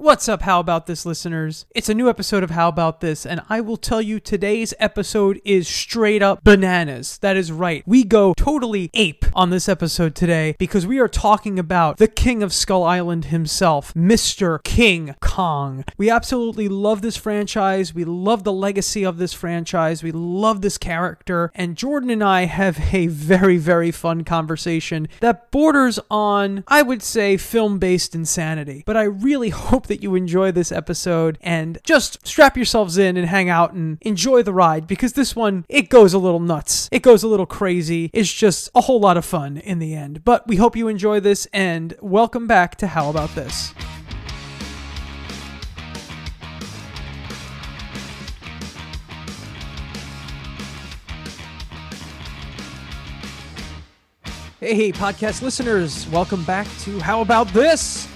What's up, How About This listeners? It's a new episode of How About This, and I will tell you today's episode is straight up bananas. That is right. We go totally ape on this episode today because we are talking about the king of Skull Island himself, Mr. King Kong. We absolutely love this franchise. We love the legacy of this franchise. We love this character. And Jordan and I have a very, very fun conversation that borders on, I would say, film based insanity. But I really hope that you enjoy this episode and just strap yourselves in and hang out and enjoy the ride because this one, it goes a little nuts. It goes a little crazy. It's just a whole lot of fun in the end. But we hope you enjoy this and welcome back to How About This? Hey, podcast listeners, welcome back to How About This?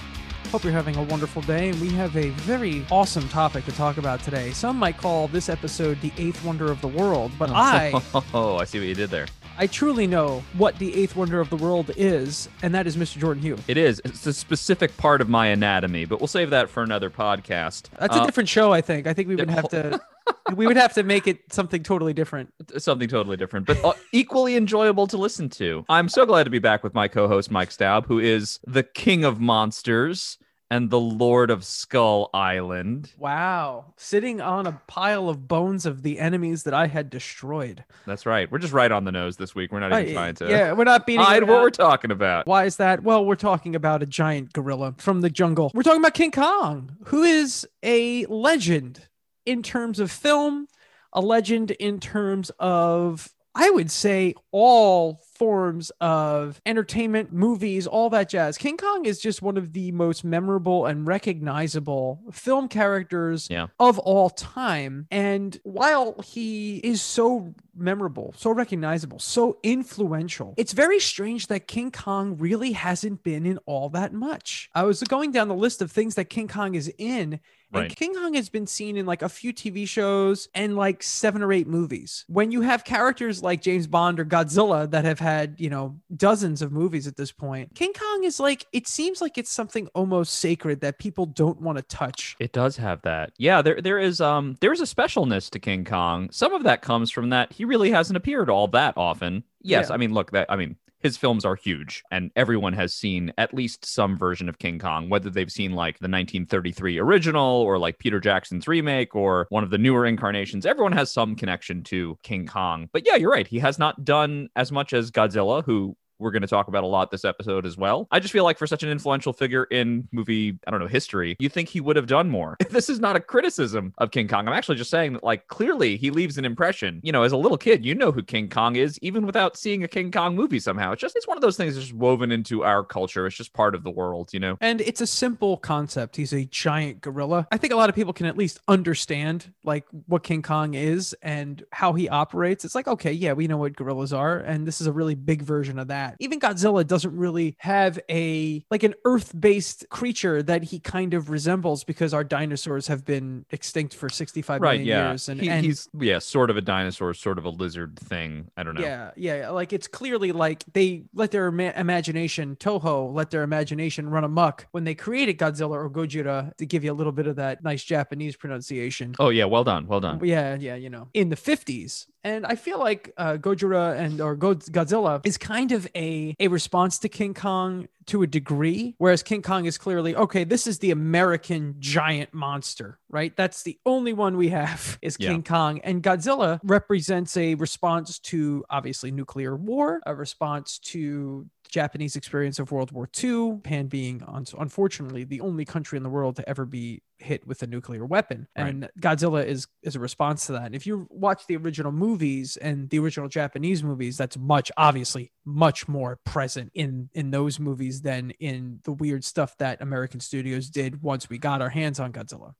Hope you're having a wonderful day, and we have a very awesome topic to talk about today. Some might call this episode the eighth wonder of the world, but I, Oh, I see what you did there. I truly know what the eighth wonder of the world is, and that is Mr. Jordan Hugh. It is. It's a specific part of my anatomy, but we'll save that for another podcast. That's a Uh, different show, I think. I think we would have to, we would have to make it something totally different. something totally different, but uh, equally enjoyable to listen to. I'm so glad to be back with my co-host Mike Staub, who is the king of monsters and the lord of Skull Island. Wow, sitting on a pile of bones of the enemies that I had destroyed. That's right. We're just right on the nose this week. We're not even I- trying to yeah, we're not beating hide what we're talking about. Why is that? Well, we're talking about a giant gorilla from the jungle. We're talking about King Kong, who is a legend in terms of film, a legend in terms of, I would say, all forms of entertainment, movies, all that jazz. King Kong is just one of the most memorable and recognizable film characters Yeah. of all time. And while he is so memorable, so recognizable, so influential, it's very strange that King Kong really hasn't been in all that much. I was going down the list of things that King Kong is in. And King Kong has been seen in like a few TV shows and like seven or eight movies. When you have characters like James Bond or Godzilla that have had, you know, dozens of movies at this point, King Kong is like, it seems like it's something almost sacred that people don't want to touch. It does have that. Yeah, there there is um there's a specialness to King Kong. Some of that comes from that he really hasn't appeared all that often. Yes, Yeah. I mean look that I mean his films are huge and everyone has seen at least some version of King Kong, whether they've seen like the 1933 original or like Peter Jackson's remake or one of the newer incarnations. Everyone has some connection to King Kong. But yeah, you're right. He has not done as much as Godzilla, who we're going to talk about a lot this episode as well. I just feel like for such an influential figure in movie, I don't know, history, you think he would have done more. This is not a criticism of King Kong. I'm actually just saying that, like, clearly he leaves an impression. You know, as a little kid, you know who King Kong is, even without seeing a King Kong movie somehow. It's just, it's one of those things that's just woven into our culture. It's just part of the world, you know? And it's a simple concept. He's a giant gorilla. I think a lot of people can at least understand like what King Kong is and how he operates. It's like, okay, yeah, we know what gorillas are, and this is a really big version of that. Even Godzilla doesn't really have a like an earth-based creature that he kind of resembles because our dinosaurs have been extinct for 65 Right, million yeah. years. And, He- and he's, yeah, sort of a dinosaur, sort of a lizard thing. I don't know. Yeah, yeah. Like it's clearly like they let their ima- imagination, Toho let their imagination run amok when they created Godzilla or Gojira to give you a little bit of that nice Japanese pronunciation. Oh, yeah. Well done. Well done. Yeah, yeah, you know, in the 50s. And I feel like uh, Gojira and or Godzilla is kind of a a response to King Kong to a degree, whereas King Kong is clearly okay. This is the American giant monster, right? That's the only one we have is Yeah. King Kong, and Godzilla represents a response to obviously nuclear war, a response to Japanese experience of World War II, Japan being un- unfortunately the only country in the world to ever be hit with a nuclear weapon. Right. And Godzilla is is a response to that. And if you watch the original movies and the original Japanese movies, that's much obviously much more present in in those movies than in the weird stuff that American studios did once we got our hands on Godzilla.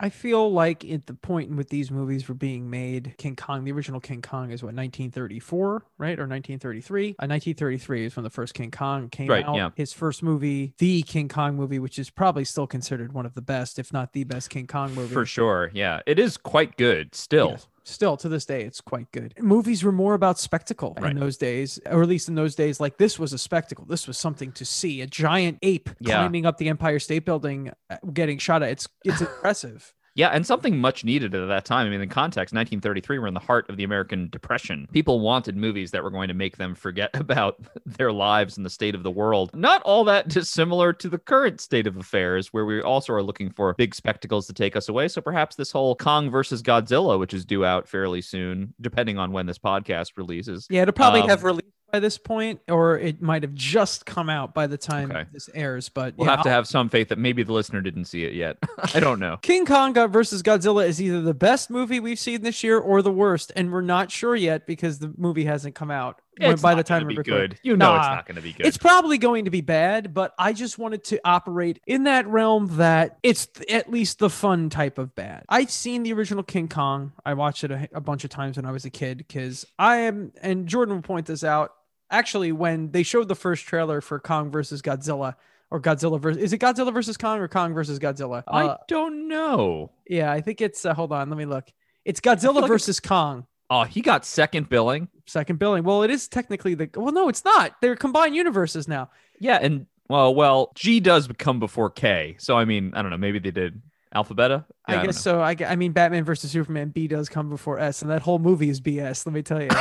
I feel like at the point with these movies were being made, King Kong, the original King Kong is what 1934, right, or 1933. Uh, 1933 is when the first King Kong came Right, out. yeah. His first movie, the King Kong movie, which is probably still considered one of the best, if not the best King Kong movie. For sure. Yeah. It is quite good still. Yes. Still to this day, it's quite good. Movies were more about spectacle Right. in those days, or at least in those days, like this was a spectacle. This was something to see. A giant ape Yeah. climbing up the Empire State Building, uh, getting shot at. It's it's impressive. Yeah, and something much needed at that time. I mean, in context, 1933, we're in the heart of the American Depression. People wanted movies that were going to make them forget about their lives and the state of the world. Not all that dissimilar to the current state of affairs, where we also are looking for big spectacles to take us away. So perhaps this whole Kong versus Godzilla, which is due out fairly soon, depending on when this podcast releases. Yeah, it'll probably Um, have released by this point, or it might have just come out by the time Okay. this airs. But We'll yeah, have to I'll- have some faith that maybe the listener didn't see it yet. I don't know. King Kong versus Godzilla is either the best movie we've seen this year or the worst, and we're not sure yet because the movie hasn't come out. It's by the time be good. You know it's not going to be good. It's probably going to be bad, but I just wanted to operate in that realm that it's th- at least the fun type of bad. I've seen the original King Kong. I watched it a, a bunch of times when I was a kid because I am, and Jordan will point this out. Actually, when they showed the first trailer for Kong versus Godzilla, or Godzilla versus, is it Godzilla versus Kong or Kong versus Godzilla? I Uh, don't know. yeah, I think it's. Uh, hold on, let me look. It's Godzilla like it's- versus Kong. Oh, he got second billing. Second billing. Well, it is technically the. Well, no, it's not. They're combined universes now. Yeah, and well, well, G does come before K. So I mean, I don't know. Maybe they did alphabeta. Yeah, I guess so. I, I mean, Batman versus Superman. B does come before S, and that whole movie is BS. Let me tell you.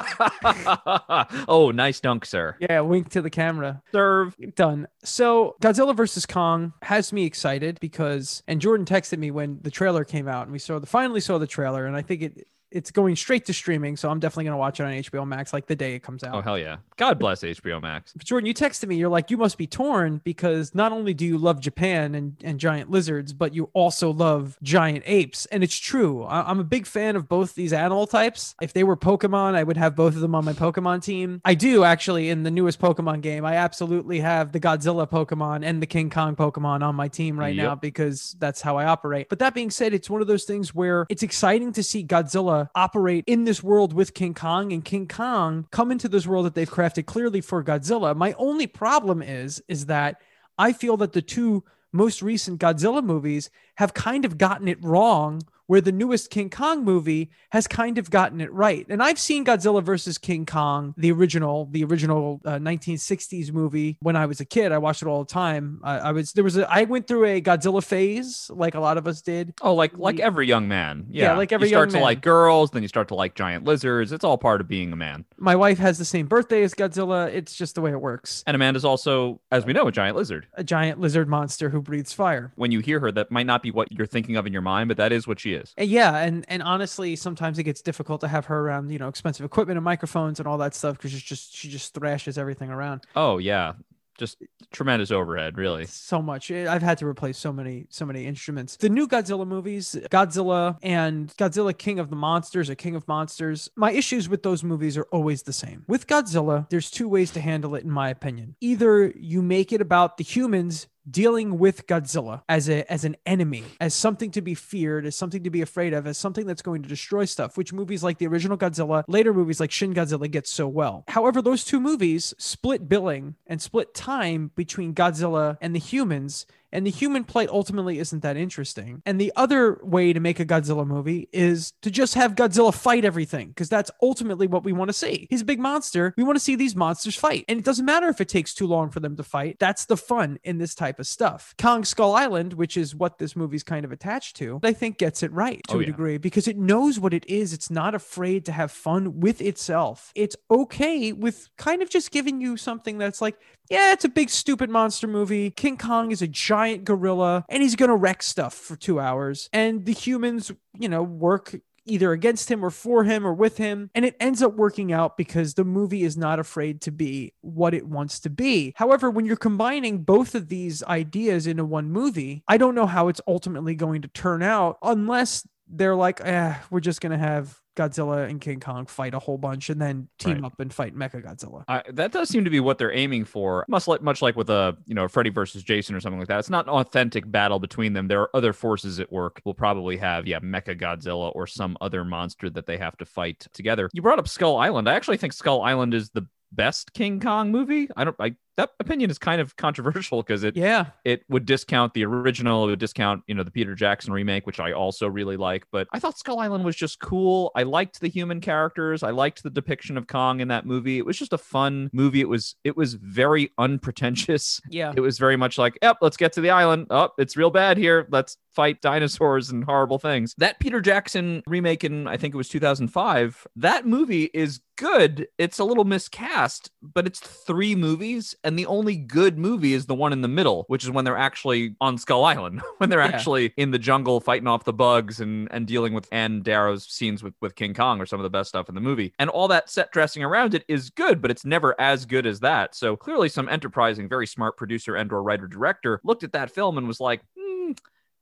oh, nice dunk, sir. yeah, wink to the camera. Serve. Done. So Godzilla versus Kong has me excited because, and Jordan texted me when the trailer came out, and we saw the finally saw the trailer, and I think it it's going straight to streaming, so I'm definitely gonna watch it on HBO Max like the day it comes oh, out. Oh hell yeah! God bless HBO Max. But Jordan, you texted me. You're like, you must be torn because not only do you love Japan and, and giant lizards, but you also love giant apes. And it's true. I, I'm a big fan of both these animal types. If they were Pokemon, I would have both of them on my Pokemon team. I do actually in the newest Pokemon game. I absolutely have the Godzilla Pokemon and the King Kong Pokemon on my team right now because that's how I operate. But that being said, it's one of those things where it's exciting to see Godzilla operate in this world with King Kong and King Kong come into this world that they've crafted clearly for Godzilla. My only problem is is that I feel that the two most recent Godzilla movies have kind of gotten it wrong where the newest King Kong movie has kind of gotten it right. And I've seen Godzilla versus King Kong, the original, the original uh, 1960s movie when I was a kid. I watched it all the time. I, I was there was a I went through a Godzilla phase like a lot of us did. Oh, like like We- every young man. Yeah, Yeah, like every you start to man. like girls, then you start to like giant lizards. It's all part of being a man. My wife has the same birthday as Godzilla. It's just the way it works. And Amanda's also, as we know, a giant lizard. A giant lizard monster who breathes fire. When you hear her, that might not be what you're thinking of in your mind, but that is what she is. And yeah, and and honestly, sometimes it gets difficult to have her around, you know, expensive equipment and microphones and all that stuff because she's just she just thrashes everything around Oh yeah, just tremendous overhead, really. so much. Eh, I've had to replace so many so many instruments. The new Godzilla movies, Godzilla and Godzilla King of the Monsters or King of Monsters. My issues with those movies are always the same. With Godzilla, there's two ways to handle it in my opinion. Either you make it about the humans dealing with Godzilla as a as an enemy, as something to be feared, as something to be afraid of, as something that's going to destroy stuff, which movies like the original Godzilla, later movies like Shin Godzilla get so well. However, those two movies split billing and split time between Godzilla and the humans. And the human plight ultimately isn't that interesting. And the other way to make a Godzilla movie is to just have Godzilla fight everything, because that's ultimately what we want to see. He's a big monster. We want to see these monsters fight. And it doesn't matter if it takes too long for them to fight. That's the fun in this type of stuff. Kong Skull Island, which is what this movie's kind of attached to, I think gets it right to Oh, a yeah. degree because it knows what it is. It's not afraid to have fun with itself. It's okay with kind of just giving you something that's like, yeah, it's a big stupid monster movie. King Kong is a giant gorilla and he's going to wreck stuff for 2 hours and the humans, you know, work either against him or for him or with him and it ends up working out because the movie is not afraid to be what it wants to be. However, when you're combining both of these ideas into one movie, I don't know how it's ultimately going to turn out unless they're like, eh, we're just going to have Godzilla and King Kong fight a whole bunch and then team Right. up and fight Mecha Godzilla. That does seem to be what they're aiming for. Much like much like with a you know Freddy versus Jason or something like that. It's not an authentic battle between them. There are other forces at work. We'll probably have yeah Mecha Godzilla or some other monster that they have to fight together. You brought up Skull Island. I actually think Skull Island is the best King Kong movie. I don't. I that opinion is kind of controversial because it Yeah. it would discount the original, it would discount, you know, the Peter Jackson remake, which I also really like. But I thought Skull Island was just cool. I liked the human characters. I liked the depiction of Kong in that movie. It was just a fun movie. It was it was very unpretentious. Yeah. It was very much like, yep, let's get to the island. Oh, it's real bad here. Let's fight dinosaurs and horrible things. That Peter Jackson remake in I think it was 2005. That movie is good. It's a little miscast, but it's three movies, and the only good movie is the one in the middle, which is when they're actually on Skull Island, when they're Yeah. actually in the jungle fighting off the bugs and and dealing with Ann Darrow's scenes with with King Kong, or some of the best stuff in the movie. And all that set dressing around it is good, but it's never as good as that. So clearly, some enterprising, very smart producer and or writer director looked at that film and was like, hmm,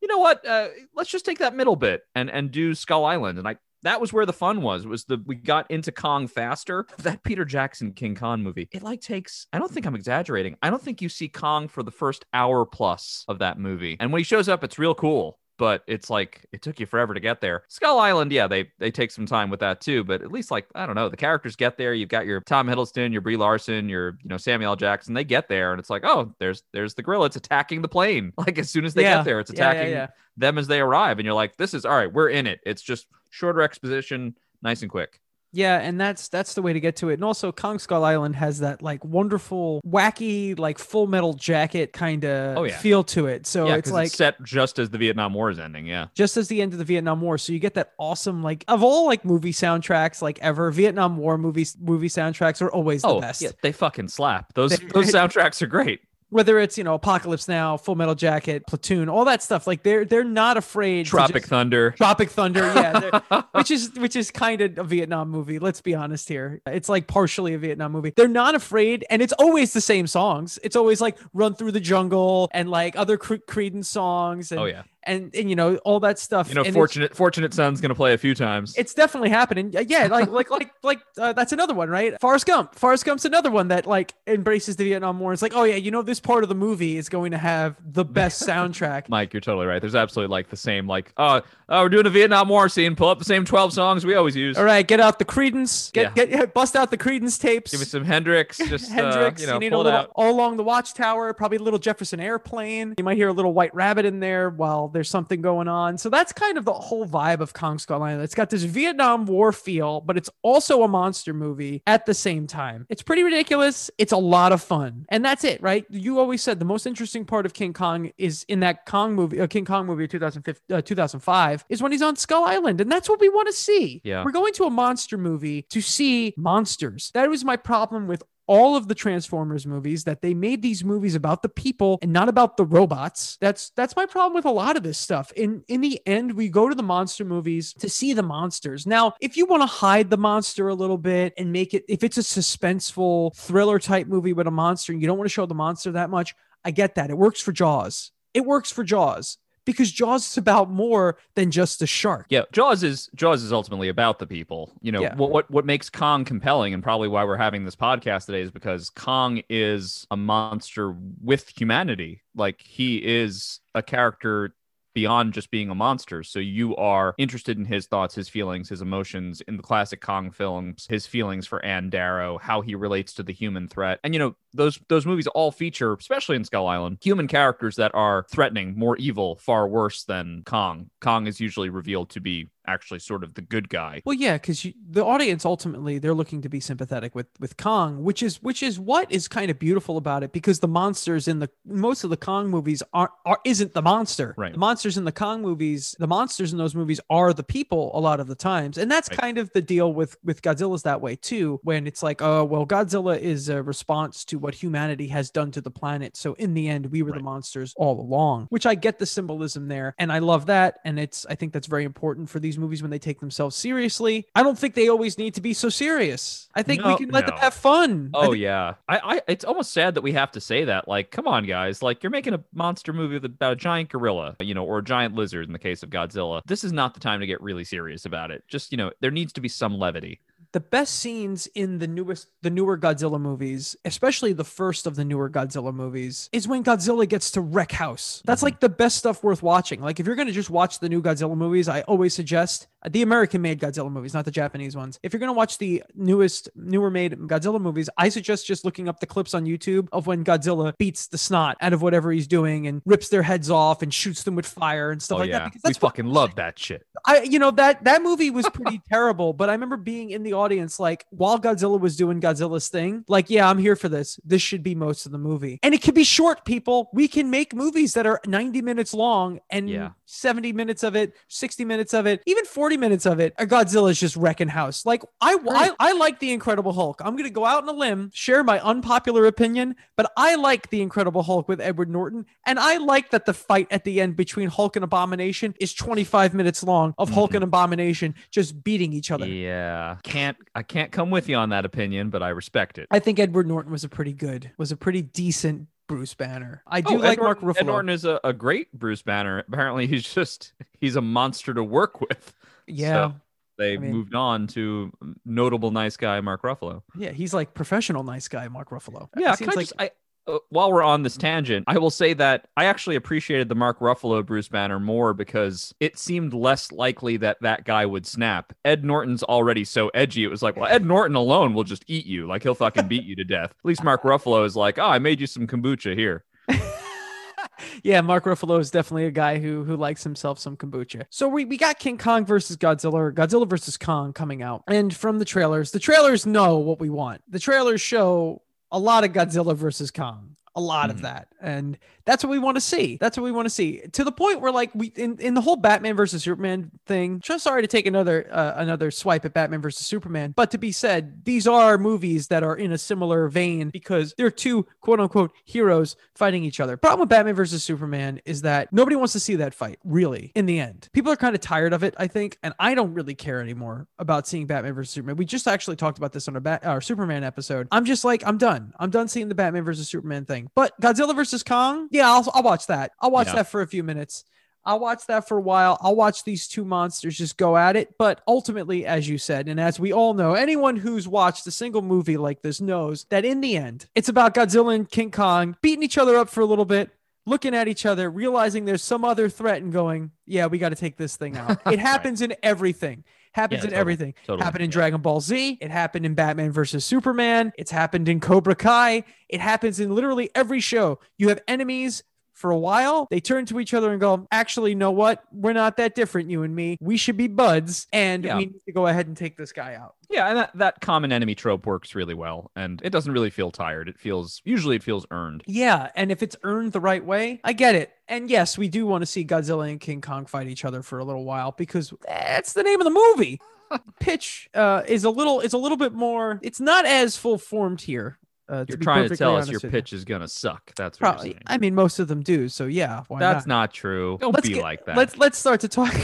you know what? Uh, let's just take that middle bit and and do Skull Island. And I that was where the fun was. It was the we got into Kong faster. That Peter Jackson King Kong movie. It like takes. I don't think I'm exaggerating. I don't think you see Kong for the first hour plus of that movie. And when he shows up, it's real cool. But it's like it took you forever to get there. Skull Island, yeah, they they take some time with that too. But at least like I don't know, the characters get there. You've got your Tom Hiddleston, your Brie Larson, your you know Samuel L. Jackson. They get there, and it's like, oh, there's there's the gorilla. It's attacking the plane. Like as soon as they Yeah. get there, it's Yeah, yeah, attacking yeah. them as they arrive and you're like this is all right we're in it it's just shorter exposition nice and quick Yeah, and that's that's the way to get to it. And also Kong Skull Island has that like wonderful, wacky, like full metal jacket kind of Oh, yeah. feel to it. So yeah it's like set just as the vietnam war is ending yeah just as the end of the Vietnam War. So you get that awesome like of all like movie soundtracks like ever, Vietnam War movies movie soundtracks are always the oh best. yeah they fucking slap those those soundtracks are great Whether it's, you know, Apocalypse Now, Full Metal Jacket, Platoon, all that stuff. Like they're they're not afraid tropic just- thunder Tropic Thunder, yeah. which is which is kind of a Vietnam movie. Let's be honest here. It's like partially a Vietnam movie. They're not afraid, and it's always the same songs. It's always like "Run Through the Jungle" and like other Cre- Creedence songs. And, oh yeah and and you know all that stuff. you know And fortunate fortunate son's gonna play a few times It's definitely happening. Uh, Yeah, like like like like uh, that's another one, right? Forrest Gump. Forrest Gump's another one that like embraces the Vietnam War. It's like, oh yeah, you know, this part of the movie is going to have the best soundtrack. Mike, you're totally right. There's absolutely like the same, like, oh, oh, we're doing a Vietnam War scene. Pull up the same 12 songs we always use. All right, get out the Creedence. Get Yeah. get bust out the Creedence tapes. Give me some Hendrix. Just Hendrix, uh, you know, need a pull it little out. all along the watchtower, probably a little Jefferson airplane. You might hear a little white rabbit in there while there's something going on. So that's kind of the whole vibe of Kong Skull Island. It's got this Vietnam War feel, but it's also a monster movie at the same time. It's pretty ridiculous. It's a lot of fun. And that's it, right? You always said the most interesting part of King Kong is in that Kong movie, uh, King Kong movie of 2005, uh, 2005 is when he's on Skull Island. And that's what we want to see. Yeah. We're going to a monster movie to see monsters. That was my problem with all of the Transformers movies that they made these movies about the people and not about the robots. That's that's my problem with a lot of this stuff. In in the end, we go to the monster movies to see the monsters. Now, if you want to hide the monster a little bit and make it if it's a suspenseful thriller type movie with a monster and you don't want to show the monster that much, I get that. It works for Jaws. It works for Jaws because Jaws is about more than just a shark. Yeah, Jaws is Jaws is ultimately about the people. You know Yeah. what what what makes Kong compelling, and probably why we're having this podcast today is because Kong is a monster with humanity. Like he is a character beyond just being a monster. So you are interested in his thoughts, his feelings, his emotions in the classic Kong films, his feelings for Ann Darrow, how he relates to the human threat. And you know, those those movies all feature, especially in Skull Island, human characters that are threatening, more evil, far worse than Kong. Kong is usually revealed to be actually sort of the good guy. Well, yeah, because the audience ultimately they're looking to be sympathetic with with Kong, which is which is what is kind of beautiful about it because the monsters in the most of the Kong movies are are isn't the monster. Right. The monsters in the Kong movies, the monsters in those movies are the people a lot of the times, and that's Right. kind of the deal with with Godzilla's that way too. When it's like, oh well, Godzilla is a response to what humanity has done to the planet. So in the end, we were the monsters all along, which I get the symbolism there, and I love that, and it's I think that's very important for these movies when they take themselves seriously. I don't think they always need to be so serious. I think we can let them have fun. I Oh think- yeah, I, I, it's almost sad that we have to say that. Like, come on, guys! Like, you're making a monster movie about a giant gorilla, you know, or a giant lizard in the case of Godzilla. This is not the time to get really serious about it. Just, you know, there needs to be some levity. the best scenes in the newest the newer Godzilla movies, especially the first of the newer Godzilla movies, is when Godzilla gets to wreck house. That's Mhm. like the best stuff worth watching. Like if you're going to just watch the new Godzilla movies, I always suggest the American made Godzilla movies, not the Japanese ones. If you're going to watch the newest, newer made Godzilla movies, I suggest just looking up the clips on YouTube of when Godzilla beats the snot out of whatever he's doing and rips their heads off and shoots them with fire and stuff oh like yeah, that. Because we that's what fucking love that shit. I, you know, that that movie was pretty terrible, but I remember being in the audience like while Godzilla was doing Godzilla's thing, like, yeah, I'm here for this. This should be most of the movie. And it can be short, people. We can make movies that are 90 minutes long and Yeah. 70 minutes of it, 60 minutes of it, even 40 minutes of it. A Godzilla is just wrecking house. Like I, I I like the Incredible Hulk. I'm gonna go out on a limb, share my unpopular opinion, but I like the Incredible Hulk with Edward Norton, and I like that the fight at the end between Hulk and Abomination is 25 minutes long of Hulk and mm-hmm. Abomination just beating each other. Yeah, can't I can't come with you on that opinion, but I respect it. I think Edward Norton was a pretty good, was a pretty decent Bruce Banner. I do Oh, like Ed Mark Norton, Ed Ruffalo. Norton is a, a great Bruce Banner. Apparently, he's just he's a monster to work with. yeah, They I mean- moved on to notable nice guy Mark Ruffalo. yeah, he's like professional nice guy, Mark Ruffalo. Yeah, can I like just, I, uh, while we're on this tangent, I will say that I actually appreciated the Mark Ruffalo Bruce Banner more because it seemed less likely that that guy would snap. Ed Norton's already so edgy. It was like, well, Ed Norton alone will just eat you. Like he'll fucking beat you to death. At least Mark Ruffalo is like, oh, I made you some kombucha here. yeah, Mark Ruffalo is definitely a guy who who likes himself some kombucha. So we, we got King Kong versus Godzilla, or Godzilla versus Kong coming out. And from the trailers, the trailers know what we want. The trailers show a lot of Godzilla versus Kong. A lot of Mhm. that. And that's what we want to see. That's what we want to see. To the point where like we in, in the whole Batman versus Superman thing, just sorry to take another uh, another swipe at Batman versus Superman, but to be said, these are movies that are in a similar vein because they're two quote unquote heroes fighting each other. Problem with Batman versus Superman is that nobody wants to see that fight, really, in the end. People are kind of tired of it, I think, and I don't really care anymore about seeing Batman versus Superman. We just actually talked about this on our, Bat- our Superman episode. I'm just like, I'm done. I'm done seeing the Batman versus Superman thing. But Godzilla versus Kong, yeah, I'll, I'll watch that. I'll watch Yeah. that for a few minutes. I'll watch that for a while. I'll watch these two monsters just go at it. But ultimately, as you said, and as we all know, anyone who's watched a single movie like this knows that in the end, it's about Godzilla and King Kong beating each other up for a little bit, looking at each other, realizing there's some other threat, and going, yeah, we got to take this thing out. It happens in everything. Happens Yeah, in totally, everything. totally, Happened in yeah. Dragon Ball Z. It happened in Batman versus Superman. It's happened in Cobra Kai. It happens in literally every show. You have enemies for a while. They turn to each other and go, actually, know what? We're not that different, you and me. We should be buds, and Yeah. we need to go ahead and take this guy out. Yeah, and that, that common enemy trope works really well, and it doesn't really feel tired. It feels usually it feels earned. Yeah, and if it's earned the right way, I get it. And yes, we do want to see Godzilla and King Kong fight each other for a little while because that's the name of the movie. Pitch uh, is a little is a little bit more. It's not as full formed here. Uh, You're be trying to tell us your pitch is gonna suck. That's Probably. saying. I mean, most of them do. So yeah, why That's not? not true. Don't Let's be get- like that. Let's let's start to talk.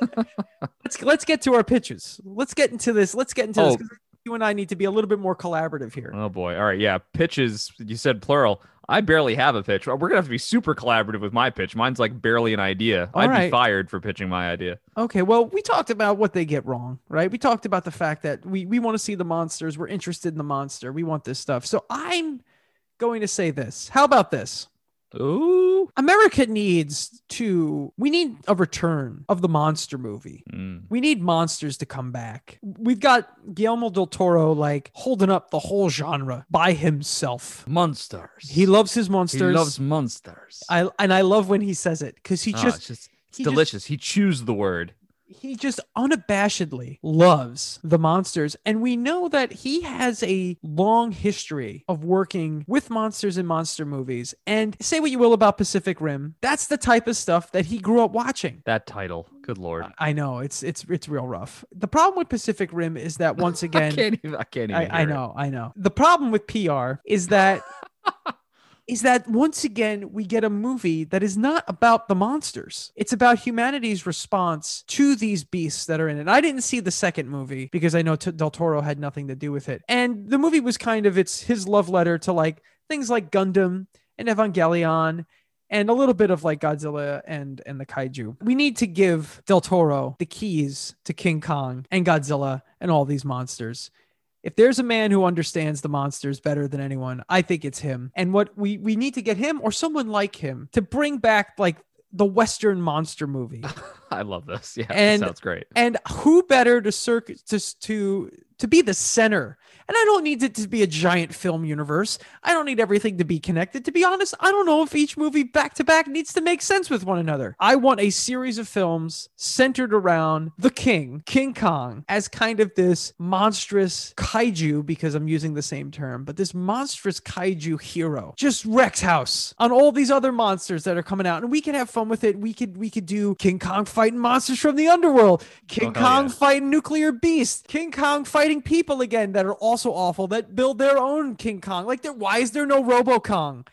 let's let's get to our pitches. Let's get into this. Let's get into this. Oh. 'cause You and I need to be a little bit more collaborative here. Oh boy. All right. Yeah. Pitches. You said plural. I barely have a pitch. We're gonna have to be super collaborative with my pitch. Mine's like barely an idea. All I'd right. be fired for pitching my idea. Okay, well, we talked about what they get wrong, right? We talked about the fact that we we want to see the monsters. We're interested in the monster. We want this stuff. So I'm going to say this. How about this? Ooh. America needs to we need a return of the monster movie. Mm. We need monsters to come back. We've got Guillermo del Toro like holding up the whole genre by himself. Monsters. He loves his monsters. He loves monsters. I and I love when he says it because he Oh, just it's just it's he just- delicious. he chews the word. He just unabashedly loves the monsters and we know that he has a long history of working with monsters in monster movies and say what you will about pacific rim that's the type of stuff that he grew up watching That title. Good lord. i know it's it's it's real rough the problem with pacific rim is that once I again can't even. I can't even. I, I hear it. know, I know. The problem with PR is that is that once again we get a movie that is not about the monsters. It's about humanity's response to these beasts that are in it. I didn't see the second movie because I know T- Del Toro had nothing to do with it. And the movie was kind of it's his love letter to like things like Gundam and Evangelion and a little bit of like Godzilla and and the kaiju. We need to give Del Toro the keys to King Kong and Godzilla and all these monsters. If there's a man who understands the monsters better than anyone, I think it's him. And what we we need to get him or someone like him to bring back like the western monster movie. I love this. Yeah, And- that sounds great. And who better to circ to to to be the center? And I don't need it to be a giant film universe. I don't need everything to be connected. To be honest, I don't know if each movie back to back needs to make sense with one another. I want a series of films centered around the king, King Kong, as kind of this monstrous kaiju, because I'm using the same term, but this monstrous kaiju hero just wrecks house on all these other monsters that are coming out. And we can have fun with it. We could we could do King Kong fighting monsters from the underworld, King Oh, Kong yeah. fighting nuclear beasts, King Kong fighting people again that are also awful that build their own King Kong. Like, there, why is there no Robo Kong?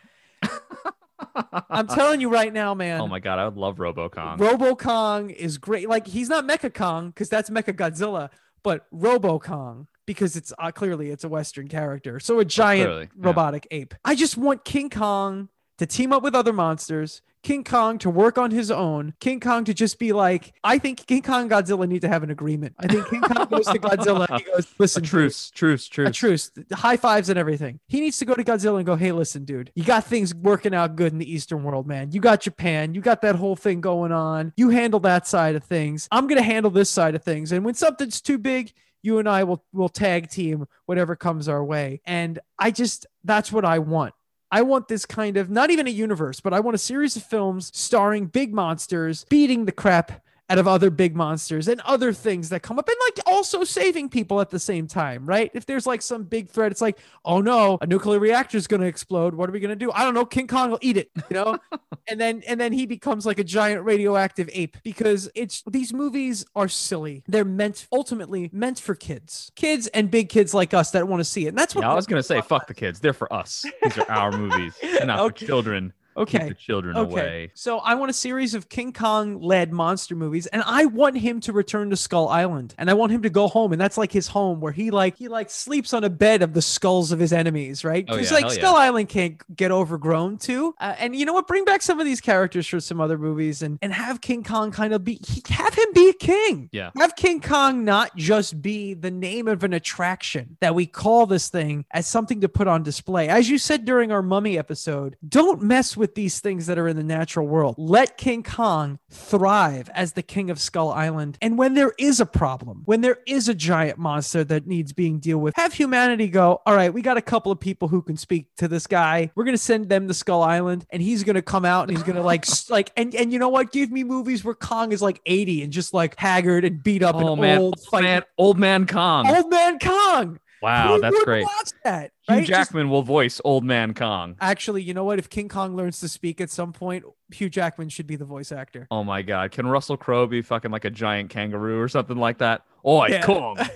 I'm telling you right now, man. Oh my god, I would love RoboKong. Robo Kong is great. Like, he's not Mecha Kong because that's Mecha Godzilla, but Robo Kong because it's uh, clearly it's a Western character. So a giant clearly, yeah. robotic ape. I just want King Kong to team up with other monsters. King Kong to work on his own. King Kong to just be like, I think King Kong and Godzilla need to have an agreement. I think King Kong goes to Godzilla. and He goes, a listen, dude, truce, truce, a truce. truce, high fives and everything. He needs to go to Godzilla and go, hey, listen, dude, you got things working out good in the Eastern world, man. You got Japan, you got that whole thing going on. You handle that side of things. I'm gonna handle this side of things. And when something's too big, you and I will will tag team whatever comes our way. And I just that's what I want. I want this kind of not even a universe, but I want a series of films starring big monsters beating the crap out of other big monsters and other things that come up and like also saving people at the same time, right? If there's like some big threat, it's like, oh no, a nuclear reactor is going to explode. What are we going to do? I don't know. King Kong will eat it, you know? and then and then he becomes like a giant radioactive ape because it's these movies are silly. They're meant ultimately meant for kids. Kids and big kids like us that want to see it. And that's what Yeah, I was gonna say, fuck the kids. They're for us. These are our movies. Not Okay. for children. Keep Okay. the children Okay. away. So I want a series of King Kong led monster movies and I want him to return to Skull Island and I want him to go home and that's like his home where he like he like sleeps on a bed of the skulls of his enemies, right? Oh, Because yeah, like hell yeah. Skull Island can't get overgrown too. Uh, and you know what? Bring back some of these characters for some other movies and and have King Kong kind of be he, have him be a king. Yeah. Have King Kong not just be the name of an attraction that we call this thing as something to put on display. As you said during our mummy episode, don't mess with these things that are in the natural world. Let King Kong thrive as the king of Skull Island. And when there is a problem, when there is a giant monster that needs being dealt with, have humanity go, all right, we got a couple of people who can speak to this guy. We're going to send them to Skull Island and he's going to come out and he's going to like, like, and, and you know what? Give me movies where Kong is like 80 and just like haggard and beat up Oh and man, old, old man, old man Kong. Old man Kong. Wow, Who that's great. Watch that. Hugh right? Just- Jackman will voice old man Kong. actually, you know what? If King Kong learns to speak at some point, Hugh Jackman should be the voice actor. Oh my god, can Russell Crowe be fucking like a giant kangaroo or something like that? Oi, Yeah. Kong.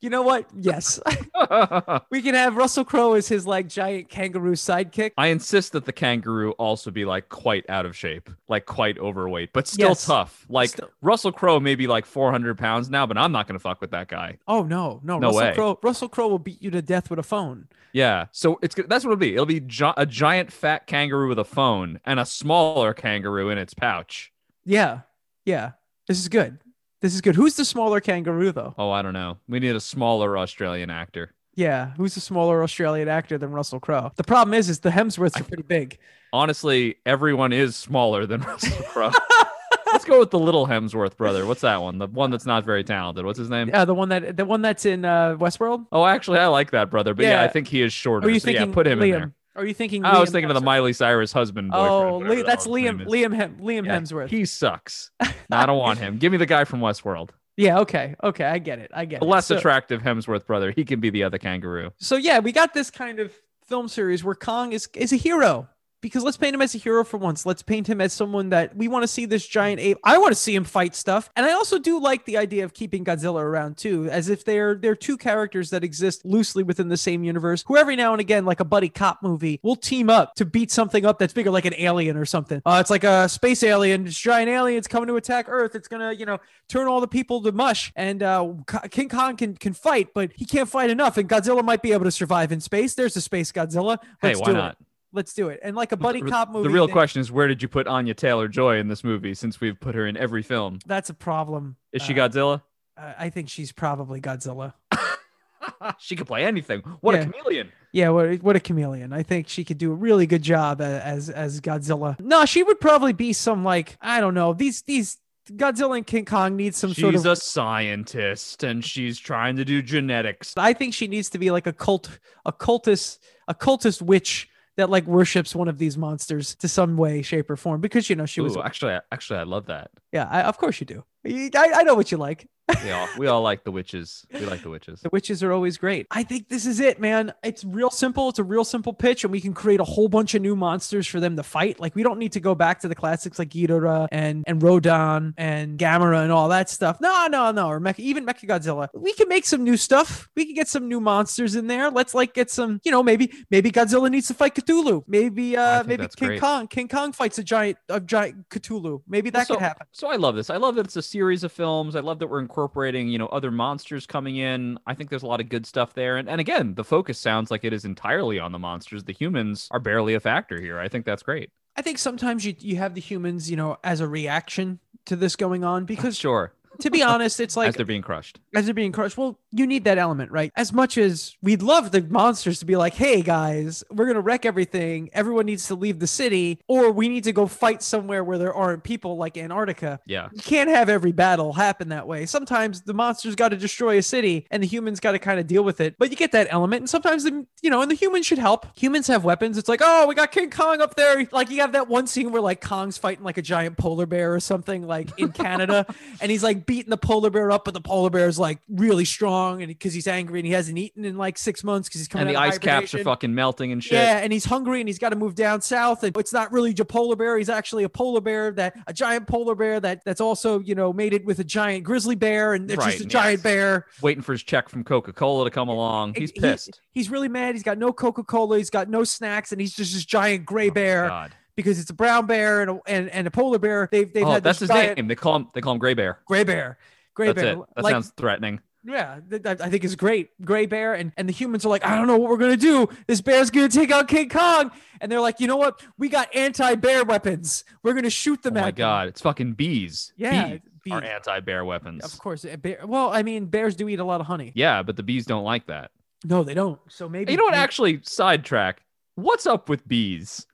You know what? Yes, we can have Russell Crowe as his like giant kangaroo sidekick. I insist that the kangaroo also be like quite out of shape, like quite overweight, but still Yes. tough. Like Still- Russell Crowe may be like 400 pounds now, but I'm not gonna fuck with that guy. Oh no, no, No Russell way. Crowe. Russell Crowe will beat you to death with a phone. Yeah, so it's. That's what it'll be. It'll be gi- a giant fat kangaroo with a phone and a smaller kangaroo in its pouch. Yeah, yeah. This is good. This is good. Who's the smaller kangaroo though? Oh, I don't know. We need a smaller Australian actor. Yeah, who's the smaller Australian actor than Russell Crowe? The problem is, is the Hemsworths are pretty big. Honestly, everyone is smaller than Russell Crowe. Let's go with the little Hemsworth brother. What's that one? The one that's not very talented. What's his name? Yeah, the one that the one that's in uh, Westworld. Oh, actually, I like that brother, but yeah, Yeah. I think he is shorter. Are you so yeah, thinking put him Liam? in there. Are you thinking? I was Liam thinking of the Miley Cyrus husband. Oh, Lee, that's the hell his Liam. Liam. Hem, Liam Yeah, Hemsworth. He sucks. No, I don't want him. Give me the guy from Westworld. Yeah. Okay. Okay. I get it. I get The it. less So- attractive Hemsworth brother. He can be the other kangaroo. So yeah, we got this kind of film series where Kong is is a hero. Because let's paint him as a hero for once. Let's paint him as someone that we want to see this giant ape. I want to see him fight stuff. And I also do like the idea of keeping Godzilla around too, as if they're they're two characters that exist loosely within the same universe, who every now and again, like a buddy cop movie, will team up to beat something up that's bigger, like an alien or something. Uh, it's like a space alien, this giant alien's coming to attack Earth. It's gonna, you know, turn all the people to mush. And uh, King Kong can can fight, but he can't fight enough. And Godzilla might be able to survive in space. There's a space Godzilla. Hey, Let's why do not? It. Let's do it. And like a buddy cop movie. The real they- question is where did you put Anya Taylor Joy in this movie since we've put her in every film? That's a problem. Is she Uh, Godzilla? I think she's probably Godzilla. she could play anything. What Yeah. a chameleon. Yeah, what a- what a chameleon. I think she could do a really good job as as Godzilla. No, she would probably be some like I don't know these these Godzilla and King Kong need some she's sort of. She's a scientist and she's trying to do genetics. I think she needs to be like a cult, a cultist, a cultist witch that like worships one of these monsters to some way, shape, or form because you know she was. Ooh, actually, actually, I love that. Yeah, I, of course you do. I, I know what you like. We all we all like the witches. We like the witches. The witches are always great. I think this is it, man. It's real simple. It's a real simple pitch, and we can create a whole bunch of new monsters for them to fight. Like we don't need to go back to the classics like Ghidorah and and Rodan and Gamera and all that stuff. No, no, no. Or Mecha, even Mechagodzilla. We can make some new stuff. We can get some new monsters in there. Let's like get some. You know, maybe maybe Godzilla needs to fight Cthulhu. Maybe uh maybe King great. Kong. King Kong fights a giant a giant Cthulhu. Maybe that so, could happen. So I love this. I love that it's a series of films. I love that we're incorporating, you know, other monsters coming in. I think there's a lot of good stuff there. And and again, the focus sounds like it is entirely on the monsters. The humans are barely a factor here. I think that's great. I think sometimes you you have the humans, you know, as a reaction to this going on because Sure. To be honest, it's like as they're being crushed. as they're being crushed. Well, you need that element, right? As much as we'd love the monsters to be like, hey guys, we're gonna wreck everything. Everyone needs to leave the city, or we need to go fight somewhere where there aren't people like Antarctica. Yeah. You can't have every battle happen that way. Sometimes the monsters got to destroy a city and the humans got to kind of deal with it. But you get that element. And sometimes, the, you know, and the humans should help. Humans have weapons. It's like, oh, we got King Kong up there. Like you have that one scene where like Kong's fighting like a giant polar bear or something like in Canada. and he's like beating the polar bear up, but the polar bear is like really strong and because he's angry and he hasn't eaten in like six months because he's coming And the ice caps are fucking melting and shit. Yeah, and he's hungry and he's got to move down south. And it's not really a polar bear. He's actually a polar bear that a giant polar bear that that's also you know mated with a giant grizzly bear, and it's just a Right, giant bear. Waiting for his check from Coca Cola to come along. He's He- pissed. he's really mad. He's got no Coca Cola. He's got no snacks, and he's just this giant gray Oh, bear God. Because it's a brown bear and a, and, and a polar bear. They've they've Oh, had that's his giant name. They call him. They call him Gray Bear. gray bear. Gray That's bear. it. That like, sounds threatening. Yeah, I think it's great. Gray Bear and, and the humans are like, I don't know what we're gonna do. This bear's gonna take out King Kong, and they're like, you know what? We got anti-bear weapons. We're gonna shoot Oh them my at them." God! It's fucking bees. Yeah, bees bee- are anti-bear weapons. Of course, bear. Well, I mean, bears do eat a lot of honey. Yeah, but the bees don't like that. No, they don't. So maybe You know what? Actually, sidetrack. What's up with bees?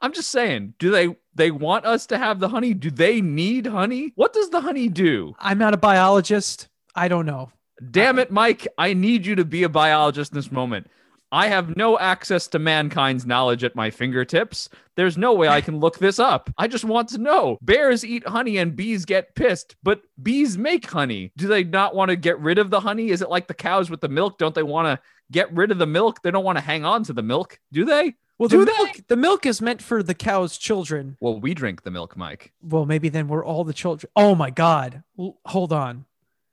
I'm just saying. Do they they want us to have the honey? Do they need honey? What does the honey do? I'm not a biologist. I don't know. Damn it, Mike! I need you to be a biologist in this moment. I have no access to mankind's knowledge at my fingertips. There's no way I can look this up. I just want to know. Bears eat honey and bees get pissed, but bees make honey. Do they not want to get rid of the honey? Is it like the cows with the milk? Don't they want to get rid of the milk? They don't want to hang on to the milk, do they? Well, Do the milk, the milk is meant for the cow's children. Well, we drink the milk, Mike. Well, maybe then we're all the children. Oh my God! L- Hold on.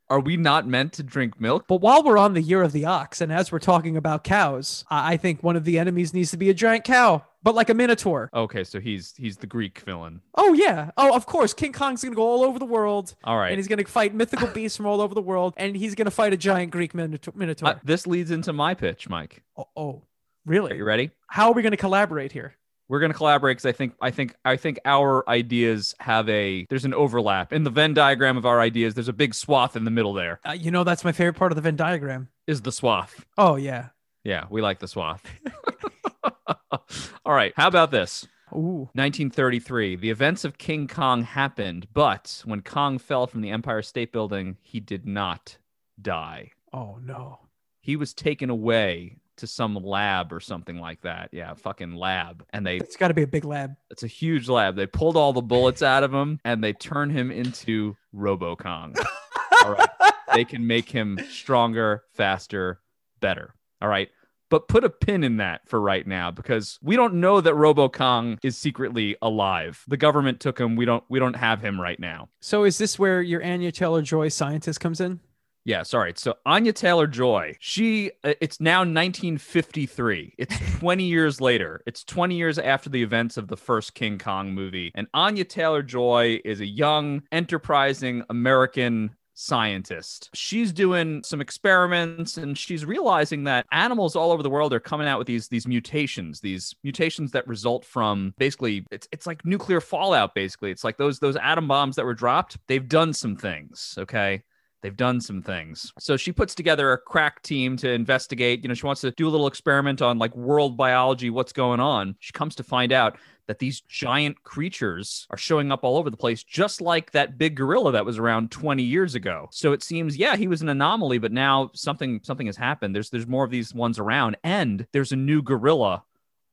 Are we not meant to drink milk? But while we're on the year of the ox, and as we're talking about cows, I I think one of the enemies needs to be a giant cow, but like a minotaur. Okay, so he's he's the Greek villain. Oh yeah. Oh, of course. King Kong's gonna go all over the world, All right. and he's gonna fight mythical beasts from all over the world, and he's gonna fight a giant Greek minotaur. minotaur. Uh, this leads into my pitch, Mike. oh, oh, Are really? you ready? How are we gonna collaborate here? we're going to collaborate because I think I think I think our ideas have a there's an overlap in the Venn diagram of our ideas. There's a big swath in the middle. There Uh, you know, that's my favorite part of the Venn diagram. is the swath. Oh yeah. Yeah, we like the swath. All right, how about this? Ooh. 1933. The events of King Kong happened, but when Kong fell from the Empire State Building, he did not die. Oh no. He was taken away to some lab or something like that. Yeah, fucking lab. And they It's got to be a big lab. It's a huge lab. They pulled all the bullets out of him and they turn him into RoboKong. all right. They can make him stronger, faster, better. All right. But put a pin in that for right now because we don't know that RoboKong is secretly alive. The government took him. We don't we don't have him right now. So is this where your Anya Taylor Joy scientist comes in? Yeah, sorry. So Anya Taylor Joy, she, uh, it's now 1953. It's 20 years later. It's 20 years after the events of the first King Kong movie. And Anya Taylor Joy is a young, enterprising American scientist. She's doing some experiments and she's realizing that animals all over the world are coming out with these these mutations, these mutations that result from basically it's it's like nuclear fallout basically. It's like those those atom bombs that were dropped, they've done some things, okay? They've done some things. So she puts together a crack team to investigate. You know, she wants to do a little experiment on like world biology, what's going on. She comes to find out that these giant creatures are showing up all over the place, just like that big gorilla that was around 20 years ago. So it seems, yeah, he was an anomaly, but now something something has happened. There's there's more of these ones around, and there's a new gorilla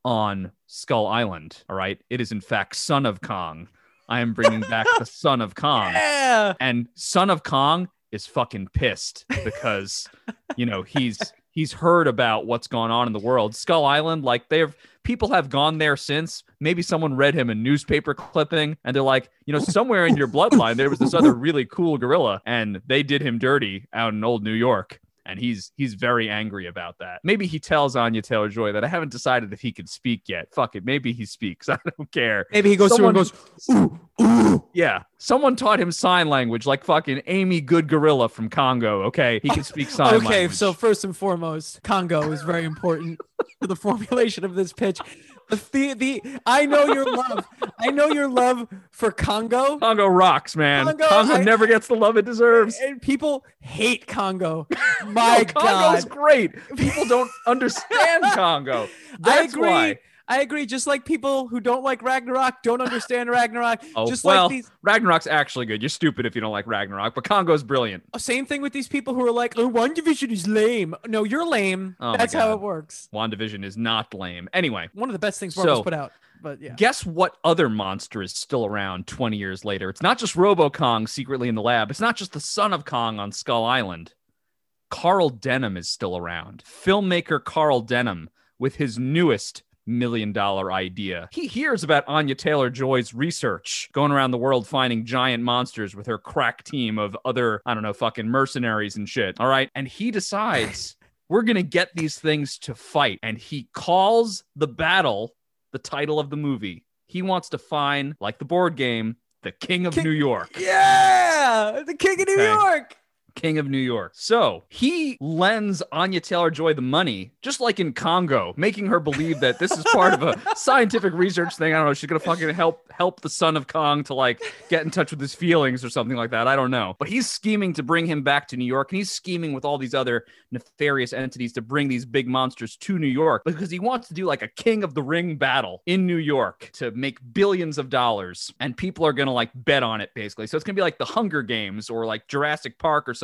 on Skull Island. All right, it is in fact Son of Kong. I am bringing back the Son of Kong. Yeah. And Son of Kong is fucking pissed because you know he's he's heard about what's gone on in the world. Skull Island, like they've people have gone there since. Maybe someone read him a newspaper clipping and they're like, you know, somewhere in your bloodline there was this other really cool gorilla and they did him dirty out in old New York and he's he's very angry about that. Maybe he tells Anya Taylor Joy that I haven't decided if he can speak yet. Fuck it, maybe he speaks. I don't care. Maybe he goes Someone- through and goes, ooh, ooh. Yeah, someone taught him sign language, like fucking Amy Good Gorilla from Congo. Okay, he can speak sign Okay, language. so first and foremost, Congo is very important to the formulation of this pitch. The, the, the I know your love. I know your love for Congo. Congo rocks, man. Congo, Congo, I- never gets the love it deserves. And people hate Congo. My no, Congo's God. great. People don't understand Congo. That's I agree. why. I agree. Just like people who don't like Ragnarok don't understand Ragnarok. Oh, just well, like these. Ragnarok's actually good. You're stupid if you don't like Ragnarok, but Congo's brilliant. Oh, same thing with these people who are like, oh, WandaVision is lame. No, you're lame. Oh That's how it works. WandaVision is not lame. Anyway, One of the best things Marvel's So- put out. But yeah. Guess what other monster is still around 20 years later? It's not just Robo Kong secretly in the lab. It's not just the son of Kong on Skull Island. Carl Denham is still around. Filmmaker Carl Denham with his newest million dollar idea. He hears about Anya Taylor Joy's research, going around the world finding giant monsters with her crack team of other, I don't know, fucking mercenaries and shit. All right. And he decides we're going to get these things to fight. And he calls the battle the title of the movie. He wants to find, like the board game, the King of King- New York. Yeah, the king of New Okay. York. King of New York. So he lends Anya Taylor Joy the money, just like in Congo, making her believe that this is part of a scientific research thing. I don't know. She's gonna fucking help help the son of Kong to like get in touch with his feelings or something like that. I don't know. But he's scheming to bring him back to New York, and he's scheming with all these other nefarious entities to bring these big monsters to New York because he wants to do like a King of the Ring battle in New York to make billions of dollars, and people are gonna like bet on it basically. So it's gonna be like the Hunger Games or like Jurassic Park or something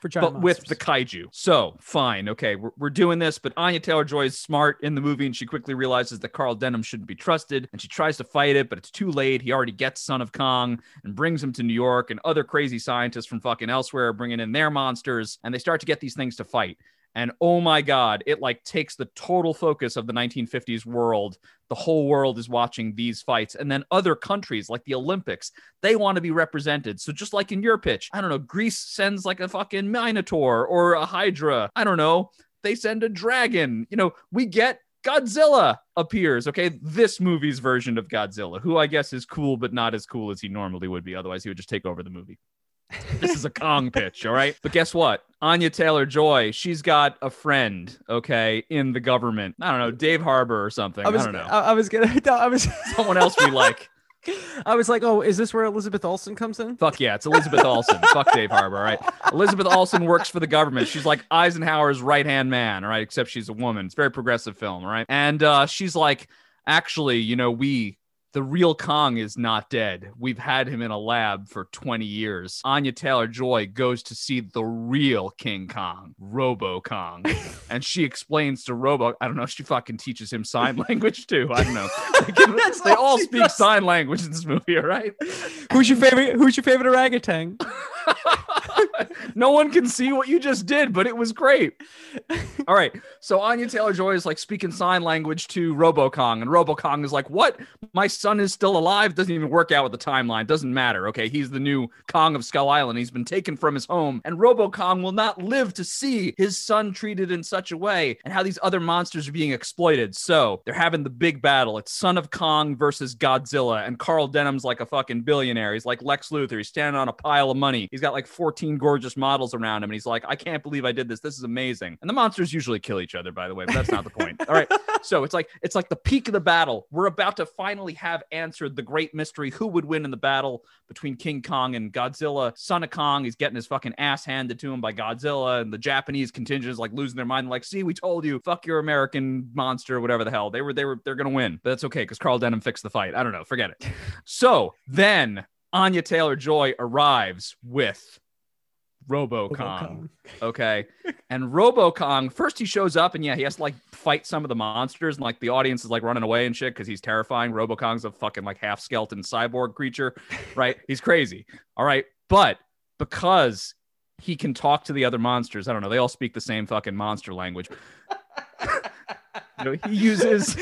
For giant but with the kaiju. So fine, okay, we're, we're doing this. But Anya Taylor Joy is smart in the movie, and she quickly realizes that Carl Denham shouldn't be trusted, and she tries to fight it, but it's too late. He already gets Son of Kong and brings him to New York, and other crazy scientists from fucking elsewhere are bringing in their monsters, and they start to get these things to fight. And oh my god, it like takes the total focus of the 1950s world. The whole world is watching these fights. And then other countries like the Olympics, they want to be represented. So just like in your pitch, I don't know, Greece sends like a fucking Minotaur or a Hydra. I don't know. They send a dragon. You know, we get Godzilla appears. Okay. This movie's version of Godzilla, who I guess is cool, but not as cool as he normally would be. Otherwise, he would just take over the movie. This is a Kong pitch, all right? But guess what? Anya Taylor Joy, she's got a friend, okay, in the government. I don't know, Dave Harbour or something. I, I was, don't know. I, I was gonna. I was. Someone else we like. I was like, oh, is this where Elizabeth Olsen comes in? Fuck yeah, it's Elizabeth Olsen. Fuck Dave Harbour, all right? Elizabeth Olsen works for the government. She's like Eisenhower's right hand man, all right? Except she's a woman. It's a very progressive film, all right? And uh, she's like, actually, you know, we, the real Kong is not dead. We've had him in a lab for 20 years. Anya Taylor Joy goes to see the real King Kong, Robo Kong. and she explains to Robo, I don't know, she fucking teaches him sign language too. I don't know. They, all speak sign language in this movie, all right? Who's your favorite? Who's your favorite orangutan? No one can see what you just did, but it was great. All right. So Anya Taylor Joy is like speaking sign language to Robo Kong, and Robo Kong is like, What? My son is still alive? Doesn't even work out with the timeline. Doesn't matter. Okay. He's the new Kong of Skull Island. He's been taken from his home, and Robo Kong will not live to see his son treated in such a way and how these other monsters are being exploited. So they're having the big battle. It's Son of Kong versus Godzilla, and Carl Denham's like a fucking billionaire. He's like Lex Luthor. He's standing on a pile of money. He's got like 14 gorgeous models around him, and he's like, I can't believe I did this. This is amazing. And the monsters usually kill each other, by the way, but that's not the point. All right. So it's like it's like the peak of the battle. We're about to finally have answered the great mystery: who would win in the battle between King Kong and Godzilla? Son of Kong, he's getting his fucking ass handed to him by Godzilla, and the Japanese contingent is like losing their mind. Like, see, we told you, fuck your American monster, whatever the hell. They were, they were, they're gonna win, but that's okay because Carl Denham fixed the fight. I don't know, forget it. so then Anya Taylor Joy arrives with Robo Kong. Okay. and Robo Kong, first he shows up and yeah, he has to like fight some of the monsters and like the audience is like running away and shit because he's terrifying. Robo Kong's a fucking like half skeleton cyborg creature, right? he's crazy. All right. But because he can talk to the other monsters, I don't know, they all speak the same fucking monster language. you know, he uses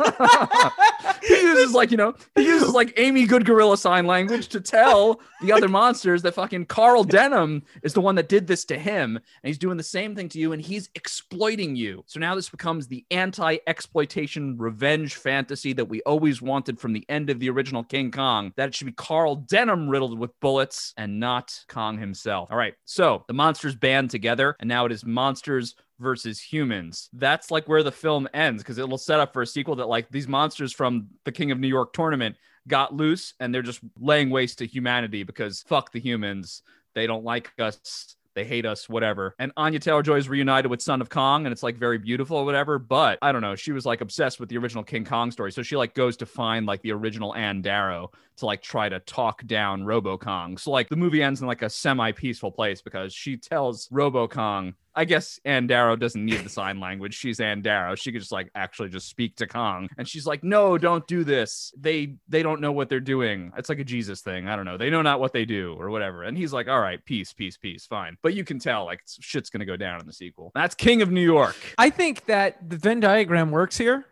he uses like you know he uses like Amy Good Gorilla sign language to tell the other monsters that fucking Carl Denham is the one that did this to him, and he's doing the same thing to you, and he's exploiting you. So now this becomes the anti-exploitation revenge fantasy that we always wanted from the end of the original King Kong. That it should be Carl Denham riddled with bullets and not Kong himself. All right, so the monsters band together, and now it is monsters versus humans. That's like where the film ends because it'll set up for a sequel that like these monsters from the King of New York tournament got loose and they're just laying waste to humanity because fuck the humans. They don't like us. They hate us, whatever. And Anya Taylor Joy is reunited with Son of Kong, and it's like very beautiful or whatever. But I don't know. She was like obsessed with the original King Kong story. So she like goes to find like the original Ann Darrow to like try to talk down Robo Kong. So like the movie ends in like a semi peaceful place because she tells Robo Kong I guess Ann Darrow doesn't need the sign language. She's Ann Darrow. She could just like actually just speak to Kong. And she's like, no, don't do this. They they don't know what they're doing. It's like a Jesus thing. I don't know. They know not what they do or whatever. And he's like, all right, peace, peace, peace, fine. But you can tell like shit's gonna go down in the sequel. That's King of New York. I think that the Venn diagram works here.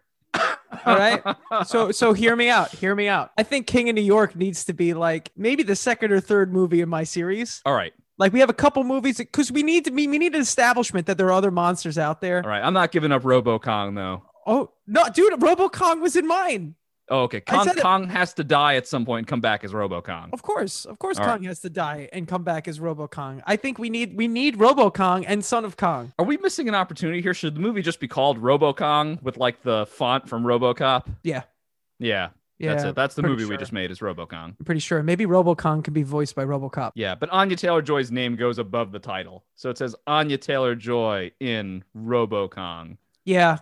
All right. So so hear me out. Hear me out. I think King of New York needs to be like maybe the second or third movie in my series. All right. Like we have a couple movies because we need to be we need an establishment that there are other monsters out there. All right. I'm not giving up Robo Kong though. Oh no, dude, Robo Kong was in mine. Oh, okay. Kong, it- Kong has to die at some point and come back as Robo Kong. Of course, of course, All Kong has to die and come back as Robo Kong. I think we need we need Robo Kong and Son of Kong. Are we missing an opportunity here? Should the movie just be called Robo Kong with like the font from RoboCop? Yeah, Yeah. yeah. That's it. That's the movie we just made is Robo Kong. I'm pretty sure. Maybe Robo Kong could be voiced by RoboCop. Yeah, but Anya Taylor Joy's name goes above the title. So it says Anya Taylor Joy in Robo Kong. Yeah,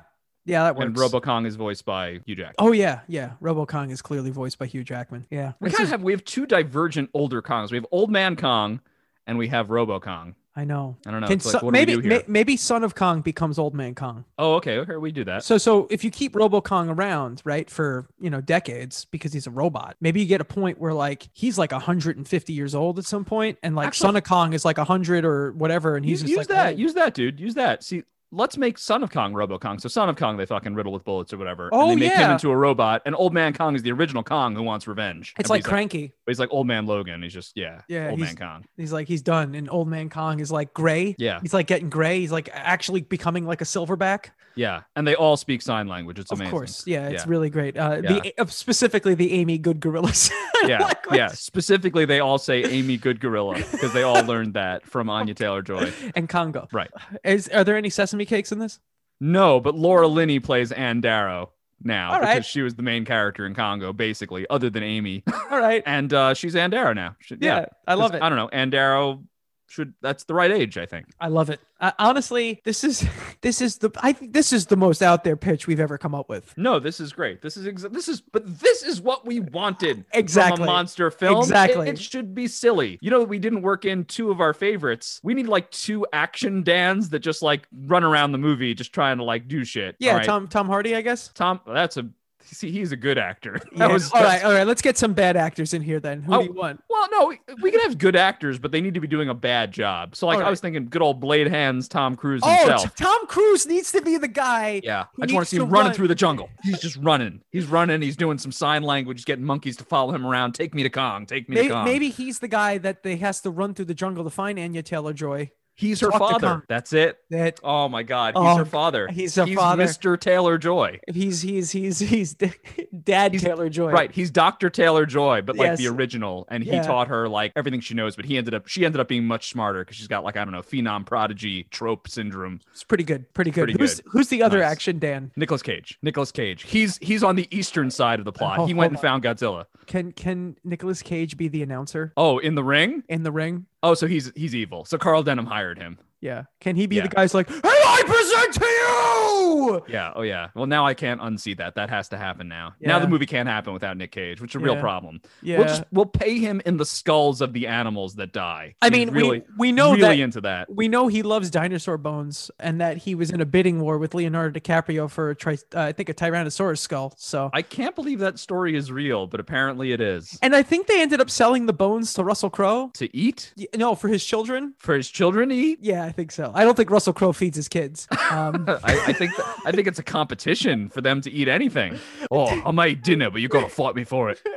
yeah, that works. And Robo Kong is voiced by Hugh Jackman. Oh yeah, yeah. Robo Kong is clearly voiced by Hugh Jackman. Yeah, we kind of have we have two divergent older Kongs. We have Old Man Kong and we have Robo Kong. I know. I don't know. Like, maybe do we do here? may- maybe Son of Kong becomes Old Man Kong. oh, okay. Okay, we do that. So so if you keep Robo Kong around, right, for you know decades because he's a robot, maybe you get a point where like he's like 150 years old at some point, and like Actually- Son of Kong is like 100 or whatever, and he's use just use like that. Use that, dude. Use that. See, let's make Son of Kong Robo Kong. So Son of Kong, they fucking riddle with bullets or whatever. Oh, and they make him into a robot. And Old Man Kong is the original Kong who wants revenge. It's like cranky. he's like Old Man Logan. He's just yeah, Yeah, Old Man Kong. He's like he's done, and Old Man Kong is like gray. Yeah, He's like getting gray. He's like actually becoming like a silverback. yeah. And they all speak sign language. It's amazing. of course, yeah, it's Yeah. really great. Uh, the uh, specifically the Amy Good Gorillas. Yeah, language. yeah. Specifically, they all say Amy Good Gorilla because they all learned that from Anya Taylor Joy. and Congo. Right. Is are there any sesame cakes in this? No, but Laura Linney plays Ann Darrow now All right. because she was the main character in Congo, basically, other than Amy. All right. and uh, she's Ann Darrow now. She- Yeah, I love it. I don't know. Ann Darrow should that's the right age, I think. I love it. Uh, honestly, this is this is the I think this is the most out there pitch we've ever come up with. No, this is great. This is exa- this is but this is what we wanted Exactly. from a monster film. Exactly. It, should be silly. You know, we didn't work in two of our favorites. We need like two action Dans that just like run around the movie just trying to like do shit. Yeah, right. Tom Tom Hardy, I guess. Tom that's a see he's a good actor. Yeah. All that's- right, all right. Let's get some bad actors in here then. Who Oh, do you want? Well, no, we, we can have good actors, but they need to be doing a bad job. So, like, All I was thinking, good old Blade Hands, Tom Cruise Oh. T- Tom Cruise needs to be the guy. yeah, I just want to see to him running run. through the jungle. He's just running. He's running. He's doing some sign language, getting monkeys to follow him around. Take me to Kong. Take me to Kong. maybe he's the guy that they has to run through the jungle to find Anya Taylor Joy. He's her Talk father. That's it. That Oh my God. He's Oh, her father. he's her father. Mr. Taylor Joy. he's he's he's he's Dad He's- Taylor Joy. Right. He's Dr. Taylor Joy, but like the original. And he Yeah. taught her like everything she knows, but he ended up she ended up being much smarter because she's got like, I don't know, phenom prodigy trope syndrome. It's pretty good. Pretty good. Pretty who's good. who's the other Nice. action Dan? Nicolas Cage. Nicolas Cage. He's he's on the eastern side of the plot. Oh, he went and hold found Godzilla. Can can Nicolas Cage be the announcer Oh, in the ring? in the ring? Oh, so he's he's evil. So Carl Denham hired him. Yeah. Can he be Yeah. the guy's like, "Hey, I present to you"? Yeah. Oh, yeah. Well, now I can't unsee that. That has to happen now. Now the movie can't happen without Nick Cage, which is a real problem. Yeah. We'll just we'll pay him in the skulls of the animals that die. I He's mean, really, we we know really that into that. we know he loves dinosaur bones and that he was in a bidding war with Leonardo DiCaprio for a tri- uh, I think a Tyrannosaurus skull. So I can't believe that story is real, but apparently it is. and I think they ended up selling the bones to Russell Crowe. To eat No, for his children. for his children to eat. Yeah, think so. I don't think Russell Crowe feeds his kids. Um, I, I think that, I think it's a competition for them to eat anything. Oh, I might eat dinner, but you gotta fight me for it.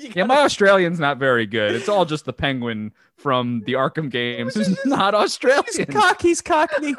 Yeah, my Australian's not very good. It's all just the penguin from the Arkham games who's not he's Australian. cock. He's cockney.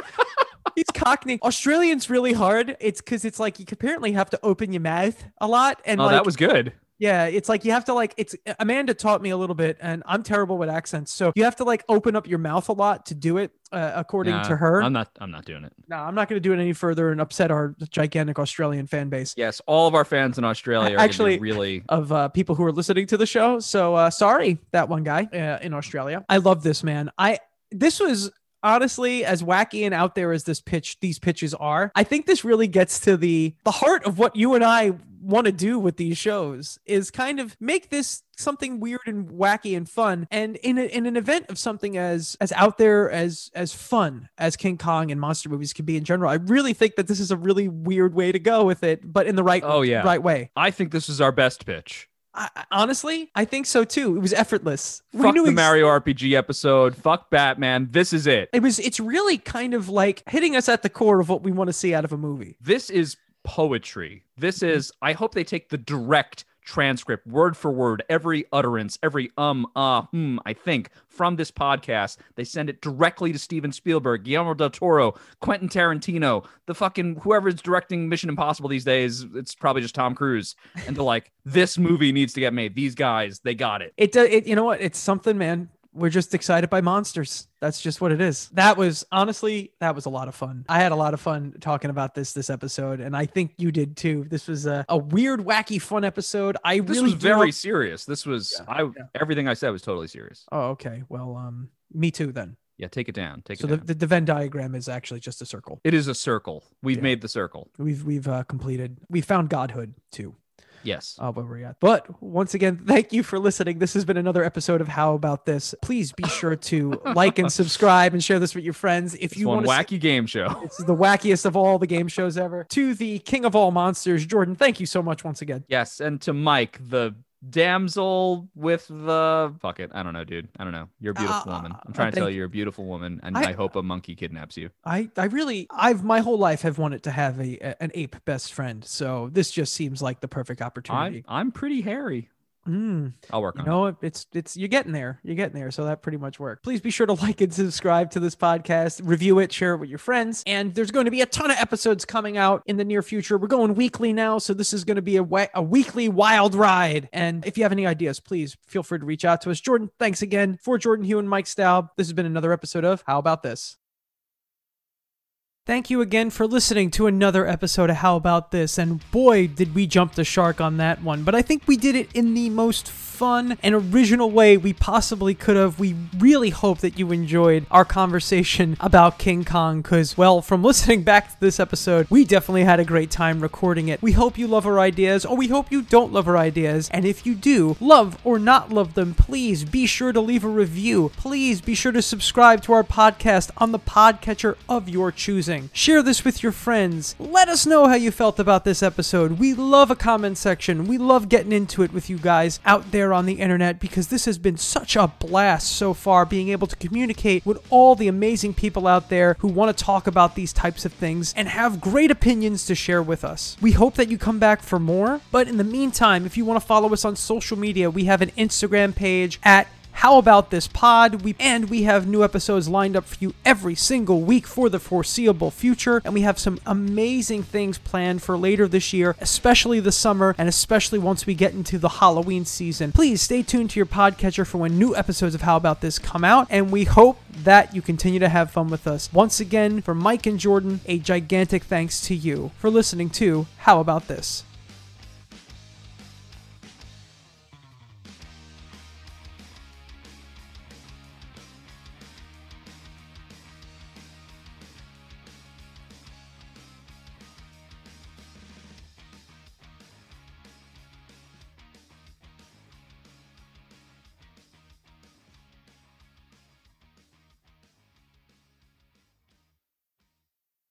He's cockney. Australian's really hard. It's because it's like you apparently have to open your mouth a lot, and Oh, like that was good. Yeah, it's like you have to like it's Amanda taught me a little bit, and I'm terrible with accents, so you have to like open up your mouth a lot to do it, uh, according Nah, to her. I'm not. I'm not doing it. no, I'm not going to do it any further and upset our gigantic Australian fan base Yes, all of our fans in Australia are Actually- actually really. of uh, people who are listening to the show. So uh, sorry, that one guy uh, in Australia. I love this man. I this was honestly as wacky and out there as this pitch these pitches are. I think this really gets to the the heart of what you and I want to do with these shows is kind of make this something weird and wacky and fun and in, a, in an event of something as as out there as as fun as king kong and monster movies can be in general i really think that this is a really weird way to go with it but in the right Oh, yeah. right way I think this is our best pitch. I, honestly, I think so too. It was effortless. we Fuck knew the ex- Mario RPG episode. Fuck Batman. This is it. It was. It's really kind of like hitting us at the core of what we want to see out of a movie. This is poetry. This mm-hmm. is. I hope they take the direct transcript, word for word, every utterance, every um, uh, hmm. I think from this podcast, they send it directly to Steven Spielberg, Guillermo del Toro, Quentin Tarantino, the fucking whoever's directing Mission Impossible these days. It's probably just Tom Cruise, and they're like, this movie needs to get made. These guys, they got it. It. It. You know what? It's something, man. We're just excited by monsters. That's just what it is. That was honestly, that was a lot of fun. I had a lot of fun talking about this this episode, and I think you did too. This was a, a weird, wacky, fun episode. I This really was very hope- serious. This was Yeah, I. yeah. Everything I said was totally serious. Oh, okay. Well, um, me too then. Yeah, take it down. Take So it the, down. the the Venn diagram is actually just a circle. it is a circle. We've Yeah. made the circle. We've we've uh, completed. We found godhood too. Yes. uh, where we're at. But once again, thank you for listening. This has been another episode of How About This. Please be sure to like and subscribe and share this with your friends. If It's you want wacky game show. this is the wackiest of all the game shows ever. To the king of all monsters, Jordan. Thank you so much once again. Yes, and to Mike, the damsel with the fuck it. I don't know, dude. I don't know. You're a beautiful Uh, woman. I'm uh, trying to tell you you're a beautiful woman, and I- I, hope a monkey kidnaps you. I I really I've my whole life have wanted to have a, a- an ape best friend. So this just seems like the perfect I, opportunity. I'm pretty hairy. Mm. I'll work You on it. know, it's it's you're getting there. You're getting there. So that pretty much worked. Please be sure to like and subscribe to this podcast, review it, share it with your friends. And there's going to be a ton of episodes coming out in the near future. We're going weekly now, so this is going to be a wa- a weekly wild ride. And if you have any ideas, please feel free to reach out to us. Jordan, thanks again for Jordan Hugh and Mike Staub. This has been another episode of How About This. Thank you again for listening to another episode of How About This. And boy, did we jump the shark on that one. But I think we did it in the most fun and original way we possibly could have. We really hope that you enjoyed our conversation about King Kong because, well, from listening back to this episode, we definitely had a great time recording it. We hope you love our ideas, or we hope you don't love our ideas. And if you do, love or not love them, please be sure to leave a review. Please be sure to subscribe to our podcast on the podcatcher of your choosing. Share this with your friends. Let us know how you felt about this episode. We love a comment section. We love getting into it with you guys out there on the internet because this has been such a blast so far being able to communicate with all the amazing people out there who want to talk about these types of things and have great opinions to share with us. We hope that you come back for more, but in the meantime, if you want to follow us on social media, we have an Instagram page at How About This Pod. We and we have new episodes lined up for you every single week for the foreseeable future, and we have some amazing things planned for later this year, especially the summer and especially once we get into the Halloween season. Please stay tuned to your podcatcher for when new episodes of How About This come out, and we hope that you continue to have fun with us. Once again, for Mike and Jordan, a gigantic thanks to you for listening to How About This.